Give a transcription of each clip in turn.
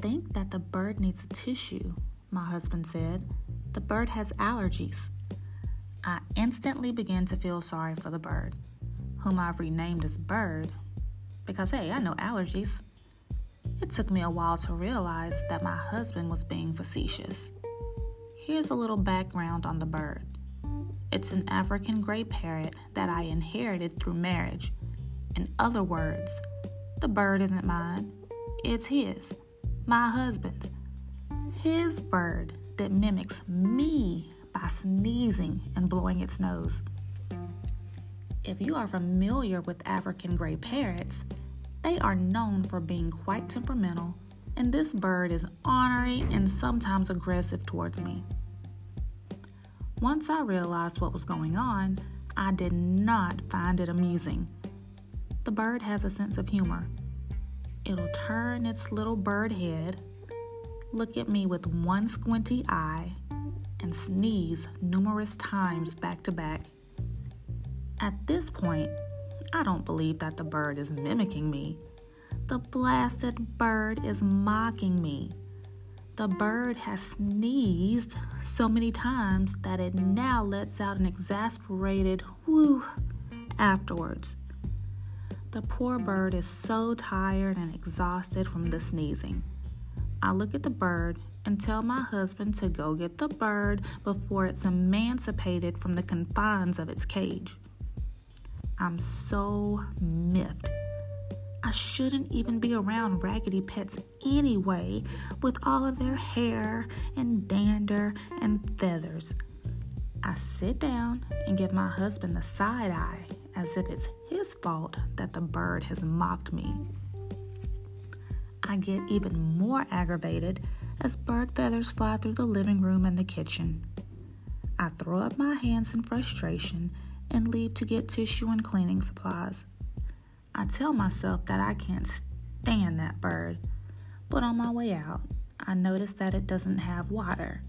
think that the bird needs a tissue, my husband said. The bird has allergies. I instantly began to feel sorry for the bird, whom I've renamed as Bird, because hey, I know allergies. It took me a while to realize that my husband was being facetious. Here's a little background on the bird it's an African gray parrot that I inherited through marriage. In other words, the bird isn't mine, it's his, my husband's. His bird that mimics me by sneezing and blowing its nose. If you are familiar with African gray parrots, they are known for being quite temperamental, and this bird is ornery and sometimes aggressive towards me. Once I realized what was going on, I did not find it amusing. The bird has a sense of humor. It'll turn its little bird head, look at me with one squinty eye, and sneeze numerous times back to back. At this point, I don't believe that the bird is mimicking me. The blasted bird is mocking me. The bird has sneezed so many times that it now lets out an exasperated whoo afterwards. The poor bird is so tired and exhausted from the sneezing. I look at the bird and tell my husband to go get the bird before it's emancipated from the confines of its cage. I'm so miffed I shouldn't even be around raggedy pets anyway, with all of their hair and dander and feathers. I sit down and give my husband the side eye as if it's fault that the bird has mocked me. I get even more aggravated as bird feathers fly through the living room and the kitchen. I throw up my hands in frustration and leave to get tissue and cleaning supplies. I tell myself that I can't stand that bird, but on my way out, I notice that it doesn't have water.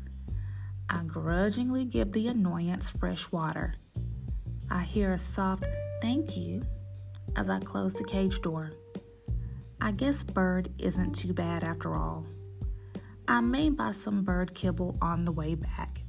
I grudgingly give the annoyance fresh water. I hear a soft thank you as I close the cage door. I guess bird isn't too bad after all. I may buy some bird kibble on the way back.